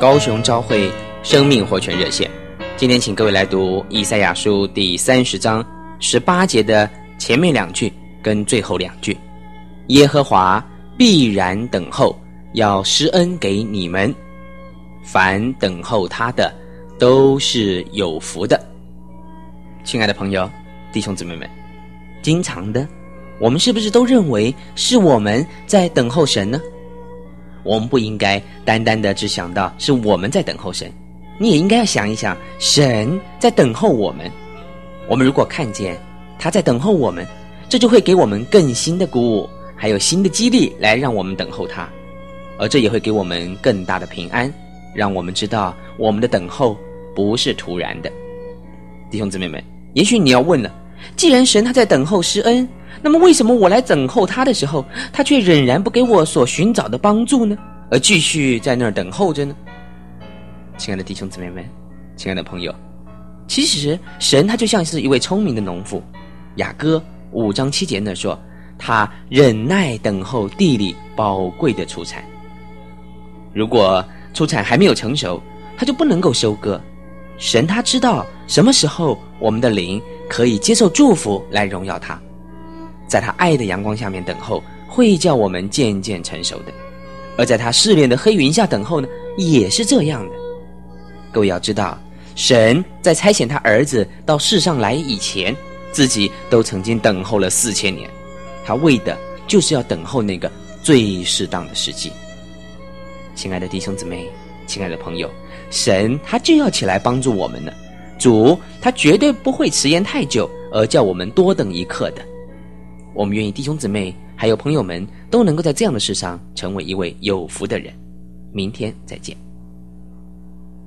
高雄朝会生命活泉热线。今天请各位来读以赛亚书第三十章十八节的前面两句跟最后两句：耶和华必然等候，要施恩给你们；凡等候他的，都是有福的。亲爱的朋友、弟兄姊妹们，经常的，我们是不是都认为是我们在等候神呢？我们不应该单单的只想到是我们在等候神，你也应该要想一想，神在等候我们。我们如果看见他在等候我们，这就会给我们更新的鼓舞，还有新的激励，来让我们等候他。而这也会给我们更大的平安，让我们知道我们的等候不是突然的。弟兄姊妹们，也许你要问了，既然神他在等候施恩，那么，为什么我来等候他的时候，他却仍然不给我所寻找的帮助呢？而继续在那儿等候着呢？亲爱的弟兄姊妹们，亲爱的朋友，其实神他就像是一位聪明的农夫。雅歌五章七节那说，他忍耐等候地里宝贵的出产。如果出产还没有成熟，他就不能够收割。神他知道什么时候我们的灵可以接受祝福来荣耀他。在他爱的阳光下面等候，会叫我们渐渐成熟的；而在他试炼的黑云下等候呢，也是这样的。各位要知道，神在差遣他儿子到世上来以前，自己都曾经等候了四千年，他为的就是要等候那个最适当的时机。亲爱的弟兄姊妹，亲爱的朋友，神他就要起来帮助我们呢。主他绝对不会迟延太久，而叫我们多等一刻的。我们愿意弟兄姊妹还有朋友们都能够在这样的事上成为一位有福的人。明天再见。